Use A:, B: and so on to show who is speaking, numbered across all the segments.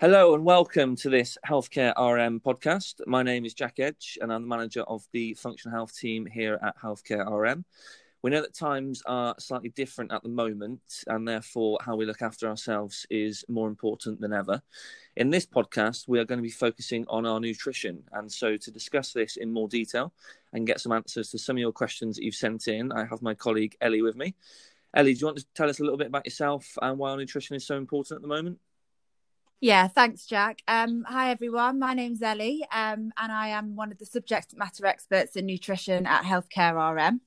A: Hello and welcome to this Healthcare RM podcast. My name is Jack Edge and I'm the manager of the functional health team here at Healthcare RM. We know that times are slightly different at the moment, and therefore, how we look after ourselves is more important than ever. In this podcast, we are going to be focusing on our nutrition. And so, to discuss this in more detail and get some answers to some of your questions that you've sent in, I have my colleague Ellie with me. Ellie, do you want to tell us a little bit about yourself and why our nutrition is so important at the moment?
B: Yeah, thanks, Jack. Um, hi, everyone. My name's Ellie, um, and I am one of the subject matter experts in nutrition at Healthcare RM.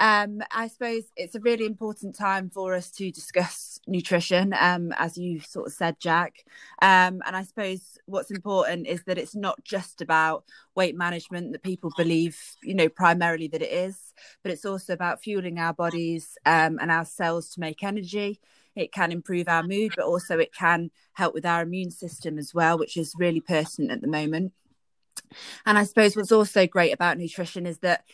B: Um, I suppose it's a really important time for us to discuss nutrition, um, as you sort of said, Jack. Um, and I suppose what's important is that it's not just about weight management that people believe, you know, primarily that it is, but it's also about fueling our bodies um, and our cells to make energy it can improve our mood, but also it can help with our immune system as well, which is really pertinent at the moment. And I suppose what's also great about nutrition is that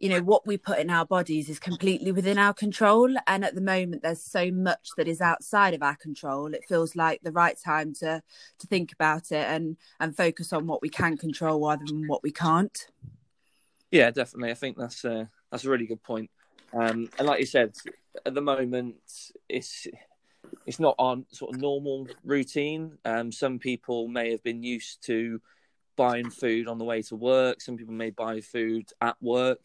B: you know what we put in our bodies is completely within our control. And at the moment there's so much that is outside of our control. It feels like the right time to to think about it and and focus on what we can control rather than what we can't.
A: Yeah definitely. I think that's uh, that's a really good point um, and like you said, at the moment, it's it's not on sort of normal routine. Um, some people may have been used to buying food on the way to work. Some people may buy food at work,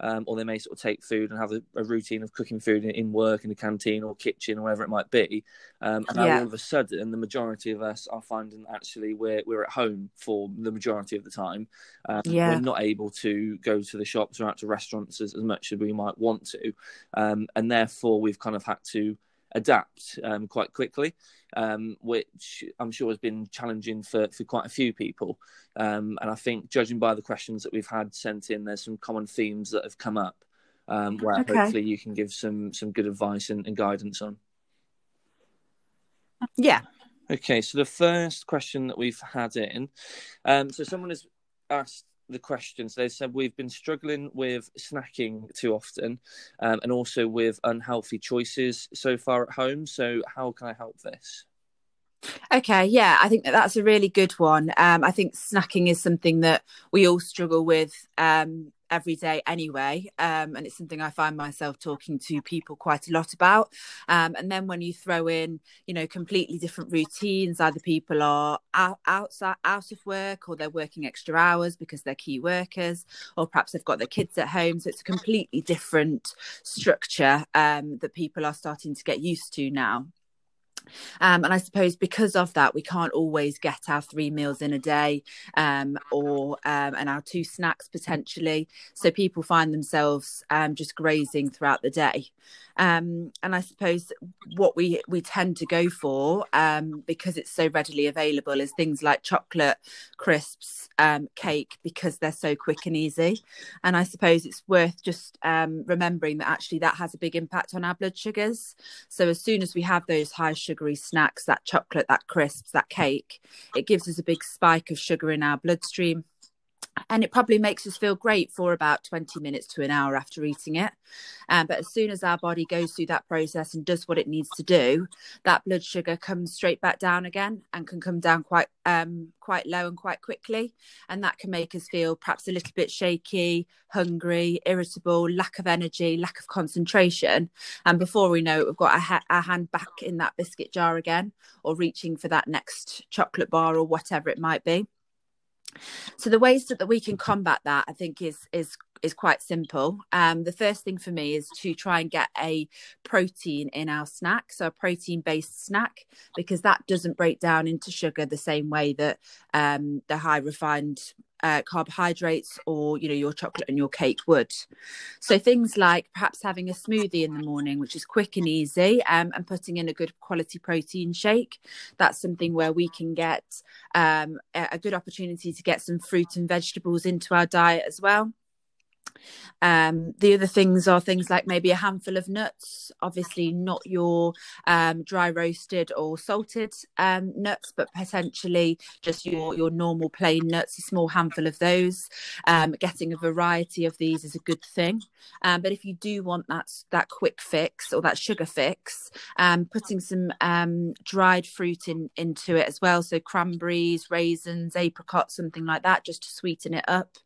A: um, or they may sort of take food and have a, a routine of cooking food in, in, work in the canteen or kitchen or wherever it might be. Um, and yeah. all of a sudden, the majority of us are finding actually we're we're at home for the majority of the time. Um, yeah. We're not able to go to the shops or out to restaurants as, as much as we might want to, um, and therefore we've kind of had to adapt um, quite quickly, um, which I'm sure has been challenging for, for quite a few people. Um, and I think, judging by the questions that we've had sent in, there's some common themes that have come up um, where okay. hopefully you can give some some good advice and, and guidance on.
B: Yeah.
A: Okay, so the first question that we've had in, um, so someone has asked the questions. They said we've been struggling with snacking too often, um, and also with unhealthy choices so far at home. So, how can I help this?
B: Okay, yeah, I think that that's a really good one. Um, I think snacking is something that we all struggle with um, every day anyway. Um, and it's something i find myself talking to people quite a lot about. Um, and then when you throw in you know completely different routines either people are out, outside out of work or they're working extra hours because they're key workers or perhaps they've got their kids at home. So it's a completely different structure um, that people are starting to get used to now um, and I suppose because of that, we can't always get our three meals in a day um, or um, and our two snacks potentially. So people find themselves um, just grazing throughout the day. Um, and I suppose what we we tend to go for um, because it's so readily available is things like chocolate, crisps, cake because they're so quick and easy. And I suppose it's worth just remembering that actually that has a big impact on our blood sugars. So as soon as we have those high sugary snacks, that chocolate, that crisps, that cake, it gives us a big spike of sugar in our bloodstream and it probably makes us feel great for about 20 minutes to an hour after eating it. Um, but as soon as our body goes through that process and does what it needs to do, that blood sugar comes straight back down again and can come down quite um, quite low and quite quickly. And that can make us feel perhaps a little bit shaky, hungry, irritable, lack of energy, lack of concentration. And before we know it, we've got our, ha- our hand back in that biscuit jar again or reaching for that next chocolate bar or whatever it might be. So the ways that, that we can combat that, I think, is is is quite simple. Um, the first thing for me is to try and get a protein in our snack, so a protein based snack, because that doesn't break down into sugar the same way that um, the high refined uh, carbohydrates or you know your chocolate and your cake would. So things like perhaps having a smoothie in the morning which is quick and easy um, and putting in a good quality protein shake. That's something where we can get um, a good opportunity to get some fruit and vegetables into our diet as well Um, the other things are things like maybe a handful of nuts, obviously not your um, dry roasted or salted um, nuts, but potentially just your your normal plain nuts. A small handful of those. Um, getting a variety of these is a good thing. Um, but if you do want that that quick fix or that sugar fix, um, putting some dried fruit in into it as well, so cranberries, raisins, apricots, something like that, just to sweeten it up.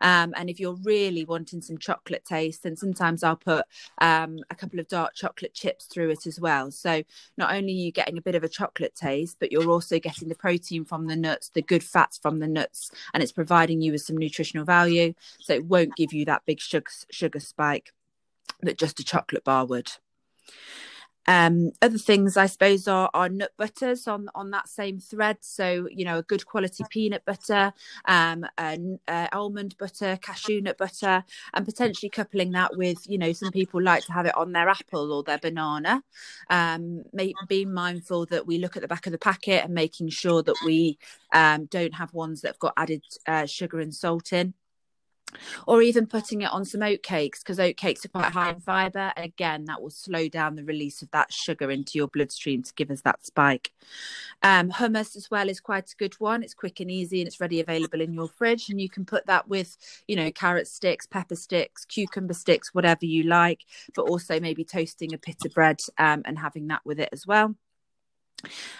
B: Um, and if you're really wanting some chocolate taste, then sometimes I'll put um, a couple of dark chocolate chips through it as well. So not only are you getting a bit of a chocolate taste, but you're also getting the protein from the nuts, the good fats from the nuts, and it's providing you with some nutritional value. So it won't give you that big sugar, sugar spike that just a chocolate bar would. Um, other things, I suppose, are, are nut butters on on that same thread. So you know, a good quality peanut butter, um, a, a almond butter, cashew nut butter, and potentially coupling that with you know, some people like to have it on their apple or their banana. Um, may, being mindful that we look at the back of the packet and making sure that we um, don't have ones that have got added uh, sugar and salt in or even putting it on some oat cakes because oat cakes are quite high in fiber again that will slow down the release of that sugar into your bloodstream to give us that spike. Um, hummus as well is quite a good one. It's quick and easy and it's ready available in your fridge and you can put that with you know carrot sticks pepper sticks cucumber sticks whatever you like but also maybe toasting a pita bread um, and having that with it as well.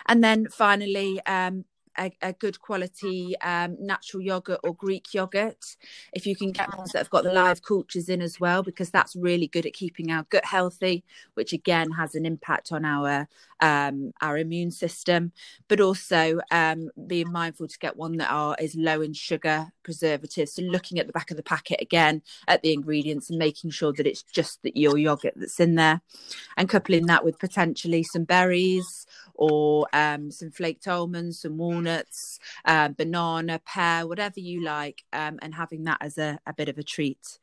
B: And then finally um, a, a good quality um, natural yogurt or Greek yogurt. If you can get ones that have got the live cultures in as well, because that's really good at keeping our gut healthy, which again has an impact on our um, our immune system. But also um, being mindful to get one that are is low in sugar, preservatives. So looking at the back of the packet again at the ingredients and making sure that it's just that your yogurt that's in there, and coupling that with potentially some berries or um, some flaked almonds, some walnuts, uh, banana, pear, whatever you like, um, and having that as a, a bit of a treat.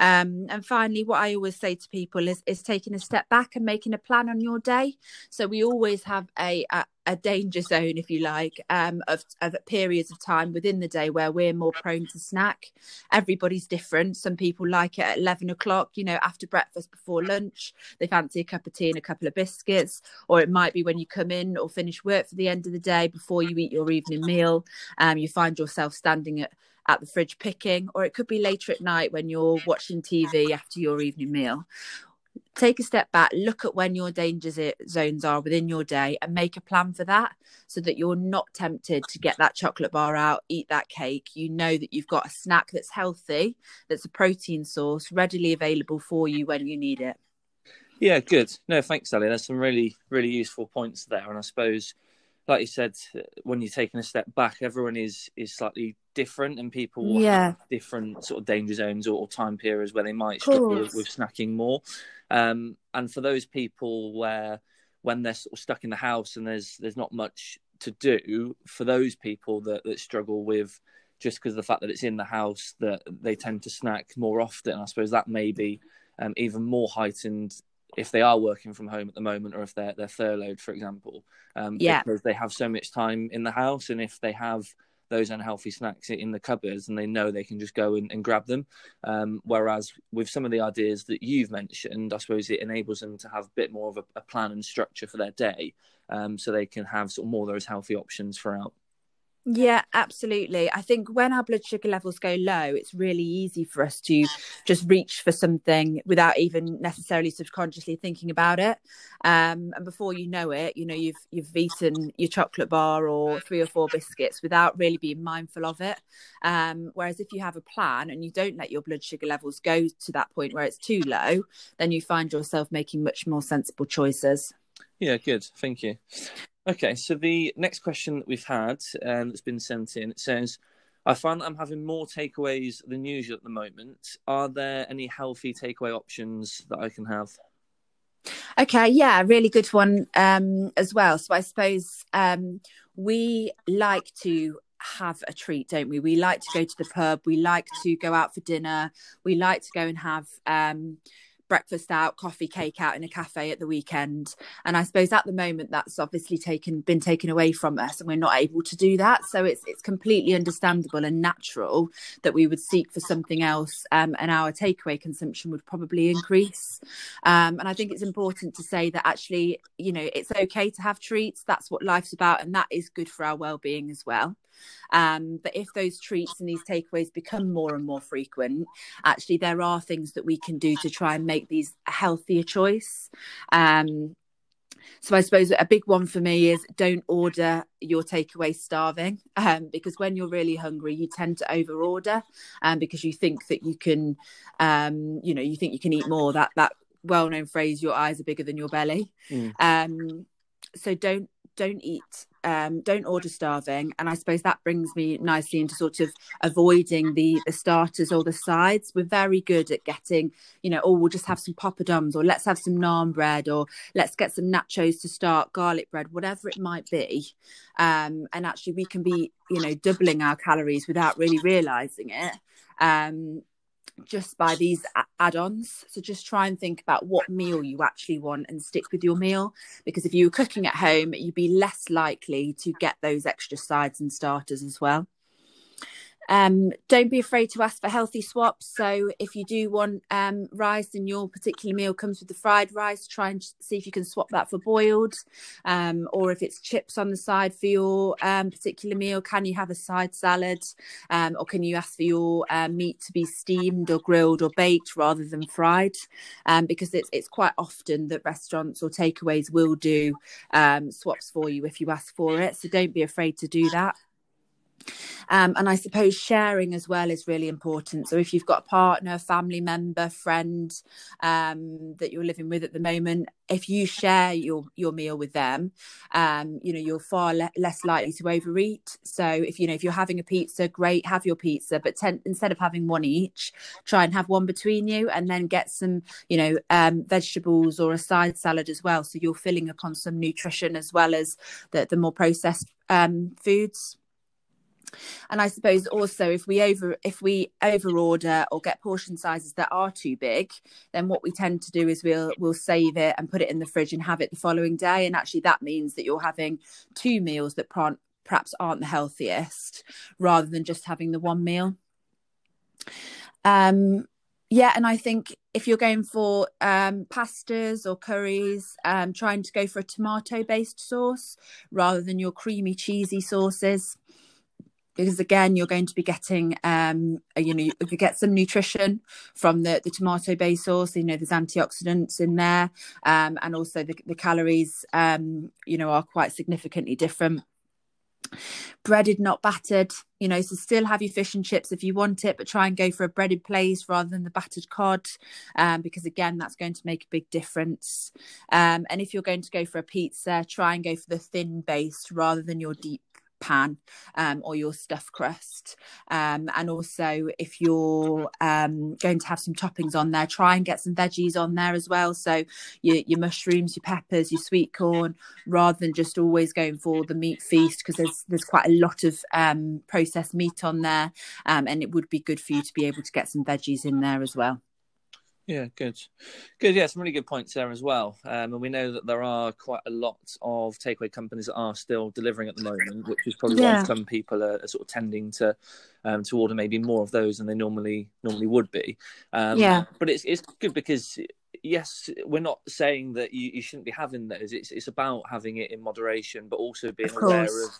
B: Um, and finally, what I always say to people is, is taking a step back and making a plan on your day. So we always have a, a a danger zone, if you like, um, of, of periods of time within the day where we're more prone to snack. Everybody's different. Some people like it at 11 o'clock, you know, after breakfast, before lunch. They fancy a cup of tea and a couple of biscuits. Or it might be when you come in or finish work for the end of the day before you eat your evening meal. Um, you find yourself standing at at the fridge picking, or it could be later at night when you're watching TV after your evening meal take a step back, look at when your danger zones are within your day and make a plan for that so that you're not tempted to get that chocolate bar out, eat that cake. You know that you've got a snack that's healthy, that's a protein source readily available for you when you need it.
A: Yeah, good. No, thanks, Ellie. There's some really, really useful points there. And I suppose, like you said, when you're taking a step back, everyone is is slightly different and people yeah. have different sort of danger zones or, or time periods where they might struggle with, with, snacking more. Um, and for those people where when they're sort of stuck in the house and there's there's not much to do, for those people that, that struggle with just because of the fact that it's in the house that they tend to snack more often, I suppose that may be um, even more heightened if they are working from home at the moment or if they're they're furloughed, for example. Um, yeah. because they have so much time in the house and if they have those unhealthy snacks in the cupboards and they know they can just go and, and grab them. Um, whereas with some of the ideas that you've mentioned, I suppose it enables them to have a bit more of a, a plan and structure for their day um, so they can have sort of more of those healthy options throughout.
B: Yeah, absolutely. I think when our blood sugar levels go low, it's really easy for us to just reach for something without even necessarily subconsciously thinking about it. Um, and before you know it, you know you've you've eaten your chocolate bar or three or four biscuits without really being mindful of it. Um, whereas if you have a plan and you don't let your blood sugar levels go to that point where it's too low, then you find yourself making much more sensible choices.
A: Yeah, good. Thank you. Okay, so the next question that we've had um, that's been sent in it says, I find that I'm having more takeaways than usual at the moment. Are there any healthy takeaway options that I can have?
B: Okay, yeah, really good one um, as well. So I suppose um, we like to have a treat, don't we? We like to go to the pub, we like to go out for dinner, we like to go and have um, breakfast out, coffee, cake out in a cafe at the weekend. And I suppose at the moment that's obviously taken been taken away from us and we're not able to do that. So it's it's completely understandable and natural that we would seek for something else um, and our takeaway consumption would probably increase. Um, and I think it's important to say that actually, you know, it's okay to have treats. That's what life's about and that is good for our well-being as well. Um, but if those treats and these takeaways become more and more frequent, actually, there are things that we can do to try and make these a healthier choice. Um, so I suppose a big one for me is don't order your takeaway starving, um, because when you're really hungry, you tend to over order, um, because you think that you can, um, you know, you think you can eat more. That that well known phrase, "Your eyes are bigger than your belly." Mm. Um, so don't don't eat um, don't order starving. And i suppose that brings me nicely into sort of avoiding the the starters or the sides. We're very good at getting you know oh we'll just have some poppadoms or let's have some naan bread or let's get some nachos to start garlic bread whatever it might be. Um, and actually we can be you know doubling our calories without really realizing it. Um, just by these add-ons. So just try and think about what meal you actually want and stick with your meal because if you were cooking at home you'd be less likely to get those extra sides and starters as well um, don't be afraid to ask for healthy swaps. So if you do want um, rice and your particular meal comes with the fried rice, try and see if you can swap that for boiled. Um, or if it's chips on the side for your um, particular meal, can you have a side salad? Um, or can you ask for your uh, meat to be steamed or grilled or baked rather than fried? Um, because it's, it's quite often that restaurants or takeaways will do swaps for you if you ask for it. So don't be afraid to do that. Um, and I suppose sharing as well is really important. So if you've got a partner, family member, friend um, that you're living with at the moment, if you share your your meal with them, um, you know you're far le- less likely to overeat. So if you know if you're having a pizza, great, have your pizza, but ten- instead of having one each, try and have one between you, and then get some you know um, vegetables or a side salad as well. So you're filling up on some nutrition as well as the the more processed um, foods and i suppose also if we over if we over order or get portion sizes that are too big then what we tend to do is we'll we'll save it and put it in the fridge and have it the following day. And actually that means that you're having two meals that perhaps aren't the healthiest rather than just having the one meal. Um yeah and i think if you're going for um, pastas or curries um, trying to go for a tomato based sauce rather than your creamy cheesy sauces because again you're going to be getting um you know you, get some nutrition from the the tomato base sauce you know there's antioxidants in there um and also the, the calories um you know are quite significantly different. Breaded not battered you know so still have your fish and chips if you want it but try and go for a breaded place rather than the battered cod um, because again that's going to make a big difference. Um, and if you're going to go for a pizza try and go for the thin base rather than your deep pan um, or your stuffed crust. Um, and also, if you're um, going to have some toppings on there, try and get some veggies on there as well. So, your, your mushrooms, your peppers, your sweet corn, rather than just always going for the meat feast, because there's there's quite a lot of um, processed meat on there, um, and it would be good for you to be able to get some veggies in there as well.
A: Yeah, good, good. Yeah, some really good points there as well. Um, and we know that there are quite a lot of takeaway companies that are still delivering at the moment, which is probably yeah. why some people are, are, sort of tending to um, to order maybe more of those than they normally normally would be. Um,
B: yeah,
A: but it's it's good because yes, we're not saying that you, you shouldn't be having those. It's it's about having it in moderation, but also being aware of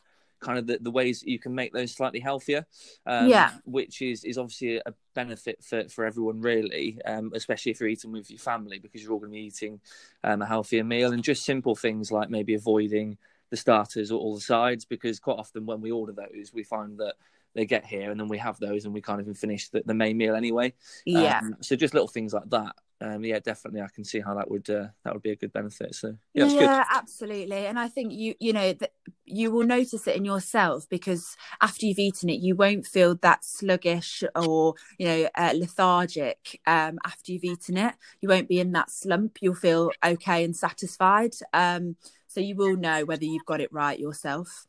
A: kind of the, the ways you can make those slightly healthier. Um,
B: yeah,
A: which is is obviously a benefit for for everyone really, um, especially if you're eating with your family because you're all going to be eating um, a healthier meal and just simple things like maybe avoiding the starters or all the sides because quite often when we order those we find that they get here and then we have those and we can't even finish the, the main meal anyway.
B: Yeah. Um,
A: so just little things like that um, yeah, definitely, I can see how that would uh, that would be a good benefit. So
B: yeah, yeah absolutely. And I think you you know that you will notice it in yourself because after you've eaten it, you won't feel that sluggish or you know uh, lethargic um, after you've eaten it. You won't be in that slump. You'll feel okay and satisfied. Um, so you will know whether you've got it right yourself.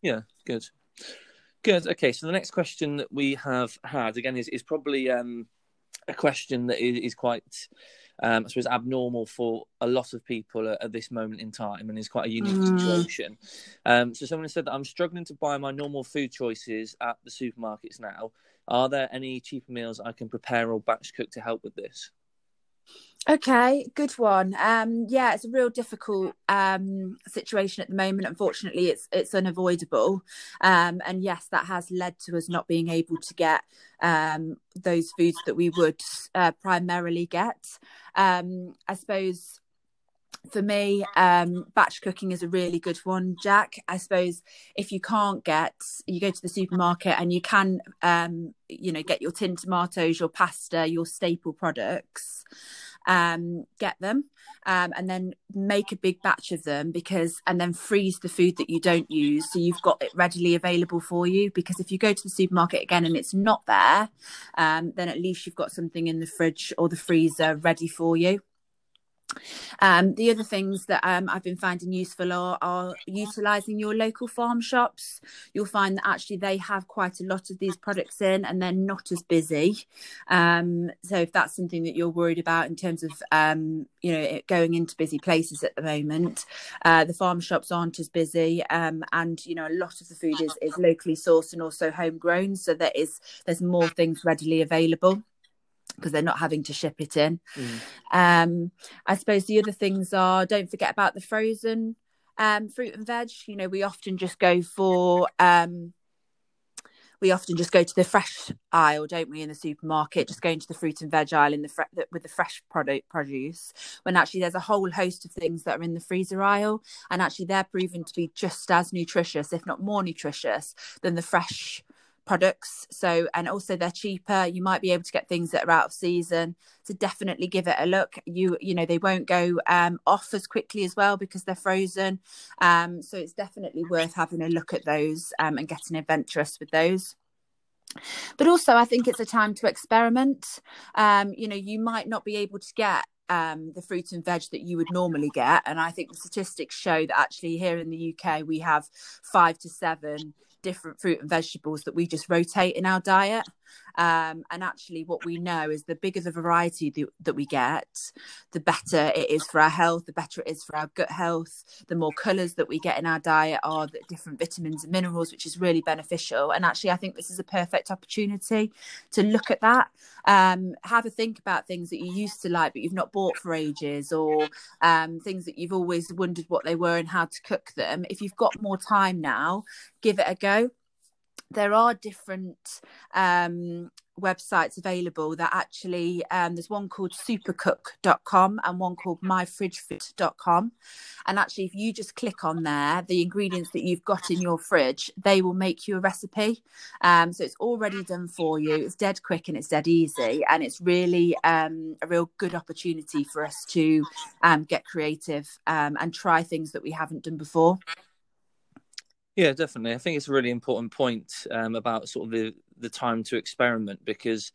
A: Yeah, good, good. Okay, so the next question that we have had again is is probably. Um, a question that is, is quite um, I suppose, abnormal for a lot of people at, at, this moment in time, and is quite a unique
B: Mm.
A: situation. Um, so, someone said that I'm struggling to buy my normal food choices at the supermarkets now. Are there any cheaper meals I can prepare or batch cook to help with this?
B: Okay, good one. Um, yeah, it's a real difficult um, situation at the moment. Unfortunately, it's it's unavoidable, um, and yes, that has led to us not being able to get um, those foods that we would uh, primarily get. Um, I suppose for me, um, batch cooking is a really good one, Jack. I suppose if you can't get, you go to the supermarket and you can, um, you know, get your tin tomatoes, your pasta, your staple products, um, get them, um, and then make a big batch of them because, and then freeze the food that you don't use so you've got it readily available for you. Because if you go to the supermarket again and it's not there, um, then at least you've got something in the fridge or the freezer ready for you. Um, the other things that um, I've been finding useful are, are utilising your local farm shops. You'll find that actually they have quite a lot of these products in and they're not as busy. Um, so if that's something that you're worried about in terms of, um, you know, going into busy places at the moment, uh, the farm shops aren't as busy. Um, and, you know, a lot of the food is, is locally sourced and also homegrown. So there is, there's more things readily available because they're not having to ship it in.
A: Mm.
B: Um, I suppose the other things are don't forget about the frozen um, fruit and veg. You know, we often just go for um, we often just go to the fresh aisle, don't we, in the supermarket? Just going to the fruit and veg aisle in the fre- with the fresh product produce. When actually there's a whole host of things that are in the freezer aisle, and actually they're proven to be just as nutritious, if not more nutritious, than the fresh products. So and also they're cheaper. You might be able to get things that are out of season. So definitely give it a look. You you know they won't go um, off as quickly as well because they're frozen. Um, so it's definitely worth having a look at those um, and getting adventurous with those. But also i think it's a time to experiment. Um, you know you might not be able to get um, the fruit and veg that you would normally get. And I think the statistics show that actually here in the UK, we have five to seven different fruit and vegetables that we just rotate in our diet. Um, and actually, what we know is the bigger the variety th- that we get, the better it is for our health, the better it is for our gut health. The more colours that we get in our diet are the different vitamins and minerals, which is really beneficial. And actually, I think this is a perfect opportunity to look at that. Um, have a think about things that you used to like, but you've not bought for ages, or um, things that you've always wondered what they were and how to cook them. If you've got more time now, give it a go there are different um, websites available that actually um, there's one called supercook.com and one called myfridgefood.com and actually if you just click on there the ingredients that you've got in your fridge they will make you a recipe. Um, so it's already done for you. It's dead quick and it's dead easy. And it's really um, a real good opportunity for us to um, get creative um, and try things that we haven't done before
A: yeah, definitely. I think it's a really important point um, about sort of the, the time to experiment because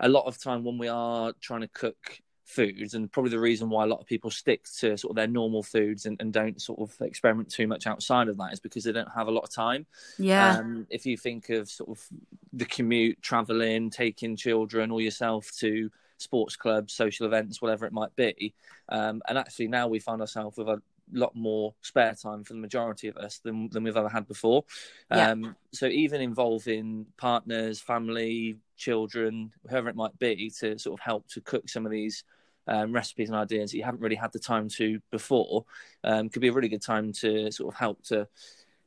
A: a lot of time when we are trying to cook foods, and probably the reason why a lot of people stick to sort of their normal foods and, and don't sort of experiment too much outside of that is because they don't have a lot of time.
B: yeah
A: Um, if you think of sort of the commute, traveling, taking children or yourself to sports clubs, social events, whatever it might be, um, and actually now we find ourselves with a lot more spare time for the majority of us than than we've ever had before.
B: Yeah.
A: Um, so even involving partners, family, children, whoever it might be, to sort of help to cook some of these. Um, recipes and ideas that you haven't really had the time to before um, could be a really good time to sort of help to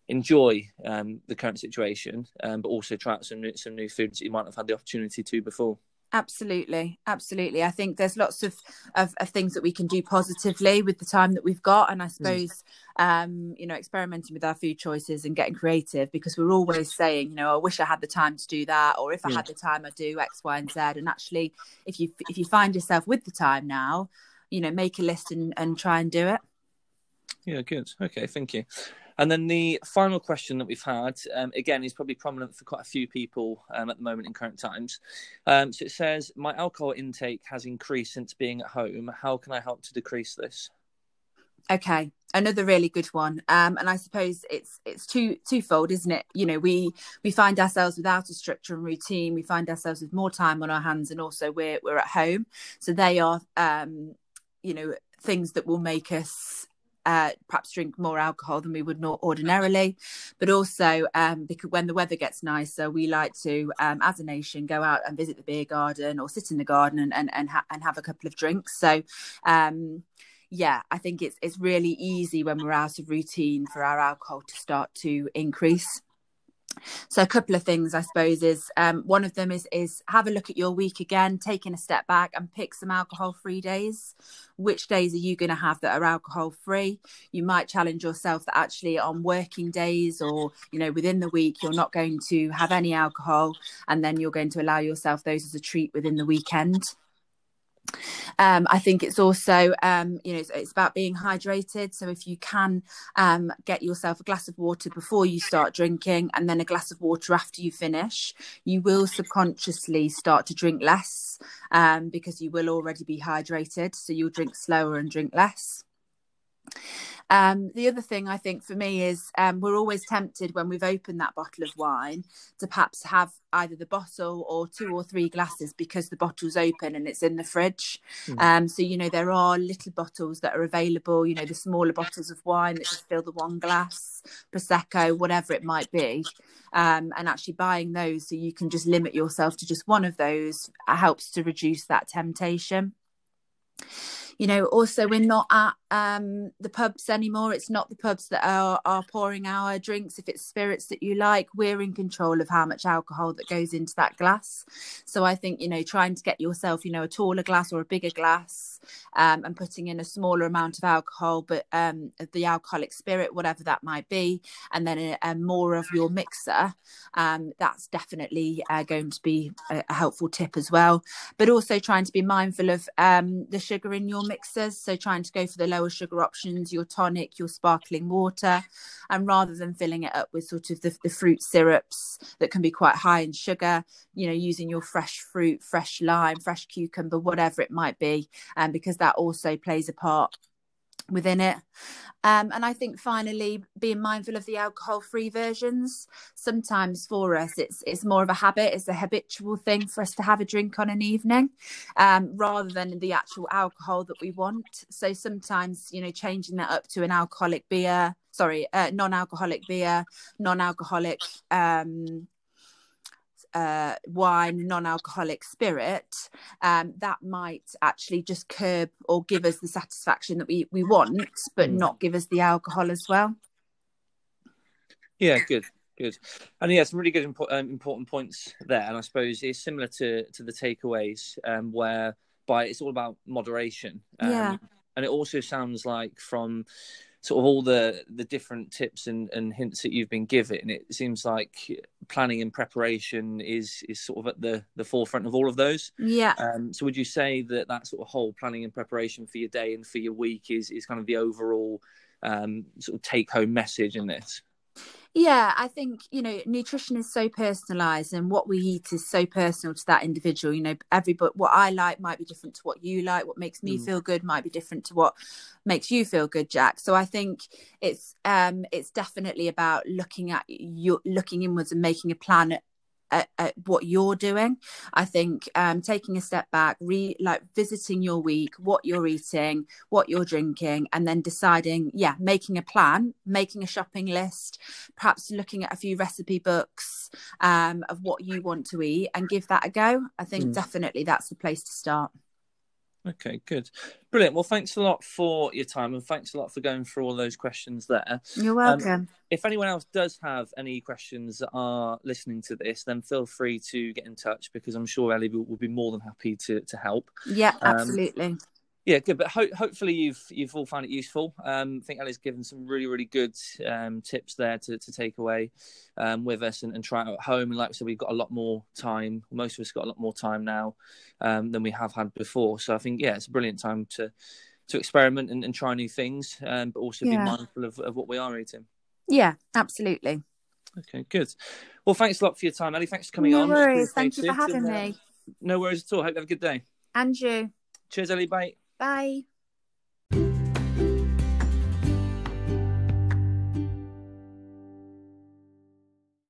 A: enjoy um, the current situation, um, but also try out some new, some new foods that you might have had the opportunity to before.
B: Absolutely absolutely. I think there's lots of, of of things that we can do positively with the time that we've got and i suppose um you know experimenting with our food choices and getting creative because we're always saying you know i wish i had the time to do that or if i
A: Yeah.
B: had the time i'd do x y and z. And actually if you if you find yourself with the time now you know make a list and and try and do it
A: Yeah, good. Okay, thank you. And then the final question that we've had, um, again, is probably prominent for quite a few people um, at the moment in current times. Um, so it says, My alcohol intake has increased since being at home. How can I help to decrease this?
B: Okay, another really good one. Um, and I suppose it's it's two twofold, isn't it? You know, we we find ourselves without a structure and routine. We find ourselves with more time on our hands, and also we're we're at home. So they are, um, you know, things that will make us uh, perhaps drink more alcohol than we would not ordinarily, but also um, because when the weather gets nicer, we like to, um, as a nation, go out and visit the beer garden or sit in the garden and and and, ha- and have a couple of drinks. So. Um, yeah, I think it's it's really easy when we're out of routine for our alcohol to start to increase. So a couple of things, I suppose, is um, one of them is is have a look at your week again, taking a step back and pick some alcohol free days. Which days are you going to have that are alcohol free? You might challenge yourself that actually on working days or you know within the week you're not going to have any alcohol, and then you're going to allow yourself those as a treat within the weekend. Um, I think it's also, um, you know, it's, it's, about being hydrated. So if you can um, get yourself a glass of water before you start drinking and then a glass of water after you finish, you will subconsciously start to drink less um, because you will already be hydrated. So you'll drink slower and drink less. Um, the other thing I think for me is um, we're always tempted when we've opened that bottle of wine to perhaps have either the bottle or two or three glasses because the bottle's open and it's in the fridge. Mm. Um, so, you know, there are little bottles that are available, you know, the smaller bottles of wine that just fill the one glass, Prosecco, whatever it might be. Um, and actually buying those so you can just limit yourself to just one of those helps to reduce that temptation you know also we're not at um, the pubs anymore. It's not the pubs that are, are pouring our drinks. If it's spirits that you like we're in control of how much alcohol that goes into that glass. So i think you know trying to get yourself you know a taller glass or a bigger glass um, and putting in a smaller amount of alcohol but um, the alcoholic spirit whatever that might be and then a, a more of your mixer um, that's definitely uh, going to be a, a, helpful tip as well but also trying to be mindful of um, the sugar in your mixers. So trying to go for the lower sugar options, your tonic, your sparkling water, and rather than filling it up with sort of the, the fruit syrups that can be quite high in sugar, you know, using your fresh fruit, fresh lime, fresh cucumber, whatever it might be, um, because that also plays a part within it. Um, and I think finally being mindful of the alcohol free versions. Sometimes for us, it's it's more of a habit, it's a habitual thing for us to have a drink on an evening, um, rather than the actual alcohol that we want. So sometimes, you know, changing that up to an alcoholic beer, sorry, uh, non-alcoholic beer, non-alcoholic um, uh, wine, non-alcoholic spirit, um, that might actually just curb or give us the satisfaction that we we want, but mm. not give us the alcohol as well.
A: Yeah, good, good, and yeah, some really good impo- um, important points there. And I suppose it's similar to to the takeaways, um, where by it's all about moderation. Um,
B: yeah,
A: and it also sounds like from sort of all the the different tips and, and hints that you've been given, it seems like planning and preparation is is sort of at the the forefront of all of those.
B: Yeah.
A: Um, so would you say that that sort of whole planning and preparation for your day and for your week is is kind of the overall um, sort of take home message in this?
B: Yeah, I think, you know, nutrition is so personalized and what we eat is so personal to that individual. You know, everybody, what I like might be different to what you like. What makes me mm. feel good might be different to what makes you feel good, Jack. So I think it's, um, it's definitely about looking at you, looking inwards and making a plan at, at, what you're doing. I think um, taking a step back, re like visiting your week, what you're eating, what you're drinking, and then deciding, yeah, making a plan, making a shopping list, perhaps looking at a few recipe books um, of what you want to eat, and give that a go. I think mm. definitely that's the place to start.
A: Okay, good. Brilliant. Well, thanks a lot for your time and thanks a lot for going through all those questions there.
B: You're um, welcome. Um,
A: if anyone else does have any questions that are listening to this, then feel free to get in touch because I'm sure Ellie will, will be more than happy to, to help.
B: Yeah, um, absolutely. Um,
A: yeah, good. But ho- hopefully you've you've all found it useful. Um, I think Ellie's given some really really good um, tips there to, to take away um, with us and, and, try it at home. And like I said, we've got a lot more time. Most of us got a lot more time now um, than we have had before. So I think yeah, it's a brilliant time to to experiment and, and try new things, um, but also yeah. be mindful of, of what we are eating.
B: Yeah, absolutely.
A: Okay, good. Well, thanks a lot for your time, Ellie. Thanks for coming
B: no
A: on.
B: No worries. Thank you for having and, uh, me.
A: No worries at all. Hope you have a good day.
B: And you.
A: Cheers, Ellie. Bye.
B: Bye.